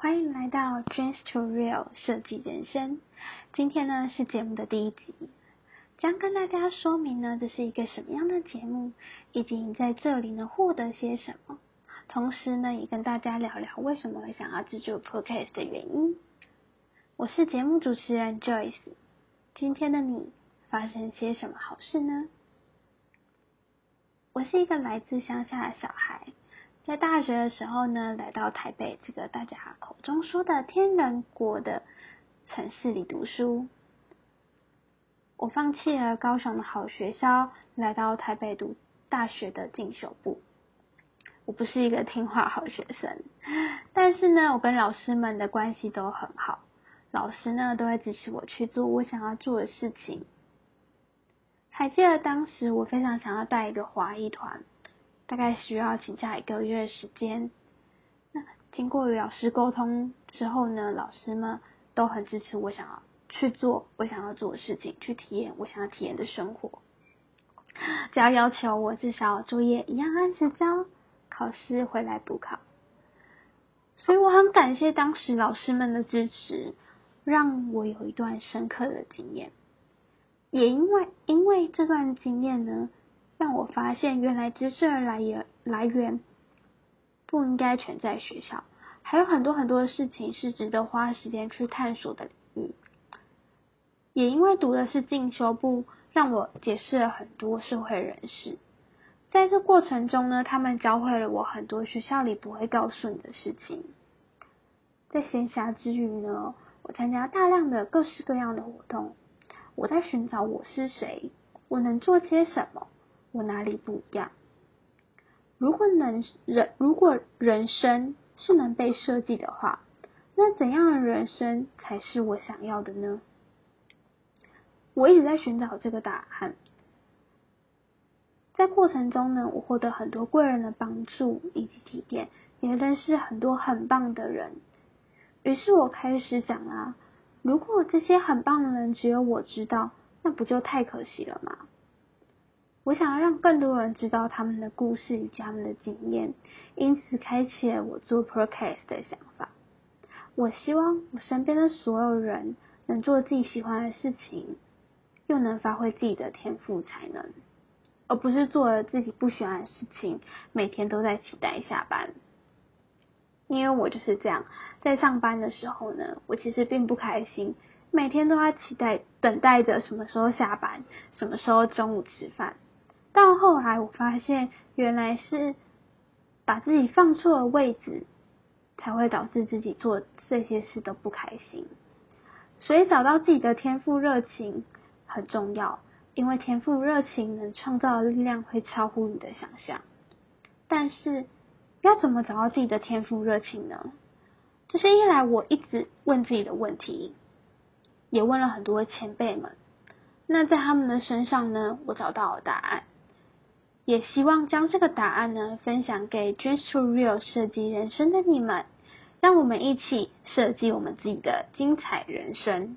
欢迎来到 Dreams to Real 设计人生。今天呢是节目的第一集，将跟大家说明呢这是一个什么样的节目，以及你在这里呢获得些什么。同时呢也跟大家聊聊为什么会想要制作 Podcast 的原因。我是节目主持人 Joyce。今天的你发生些什么好事呢？我是一个来自乡下的小孩。在大学的时候呢，来到台北这个大家口中说的天人国的城市里读书。我放弃了高雄的好学校，来到台北读大学的进修部。我不是一个听话好学生，但是呢，我跟老师们的关系都很好，老师呢都会支持我去做我想要做的事情。还记得当时我非常想要带一个华裔团。大概需要请假一个月时间。那经过与老师沟通之后呢，老师们都很支持我想要去做我想要做的事情，去体验我想要体验的生活。只要要求我至少作业一样按时交，考试回来补考。所以我很感谢当时老师们的支持，让我有一段深刻的经验。也因为因为这段经验呢。让我发现，原来知识的来源来源不应该全在学校，还有很多很多的事情是值得花时间去探索的领域。也因为读的是进修部，让我结识了很多社会人士。在这过程中呢，他们教会了我很多学校里不会告诉你的事情。在闲暇之余呢，我参加大量的各式各样的活动，我在寻找我是谁，我能做些什么。我哪里不一样？如果能人，如果人生是能被设计的话，那怎样的人生才是我想要的呢？我一直在寻找这个答案。在过程中呢，我获得很多贵人的帮助以及提点，也认识很多很棒的人。于是我开始想啊，如果这些很棒的人只有我知道，那不就太可惜了吗？我想要让更多人知道他们的故事与他们的经验，因此开启了我做 podcast 的想法。我希望我身边的所有人能做自己喜欢的事情，又能发挥自己的天赋才能，而不是做自己不喜欢的事情，每天都在期待下班。因为我就是这样，在上班的时候呢，我其实并不开心，每天都在期待等待着什么时候下班，什么时候中午吃饭。到后来，我发现原来是把自己放错了位置，才会导致自己做这些事都不开心。所以，找到自己的天赋热情很重要，因为天赋热情能创造的力量会超乎你的想象。但是，要怎么找到自己的天赋热情呢？这些一来，我一直问自己的问题，也问了很多前辈们。那在他们的身上呢，我找到了答案。也希望将这个答案呢分享给 Dress to Real 设计人生的你们，让我们一起设计我们自己的精彩人生。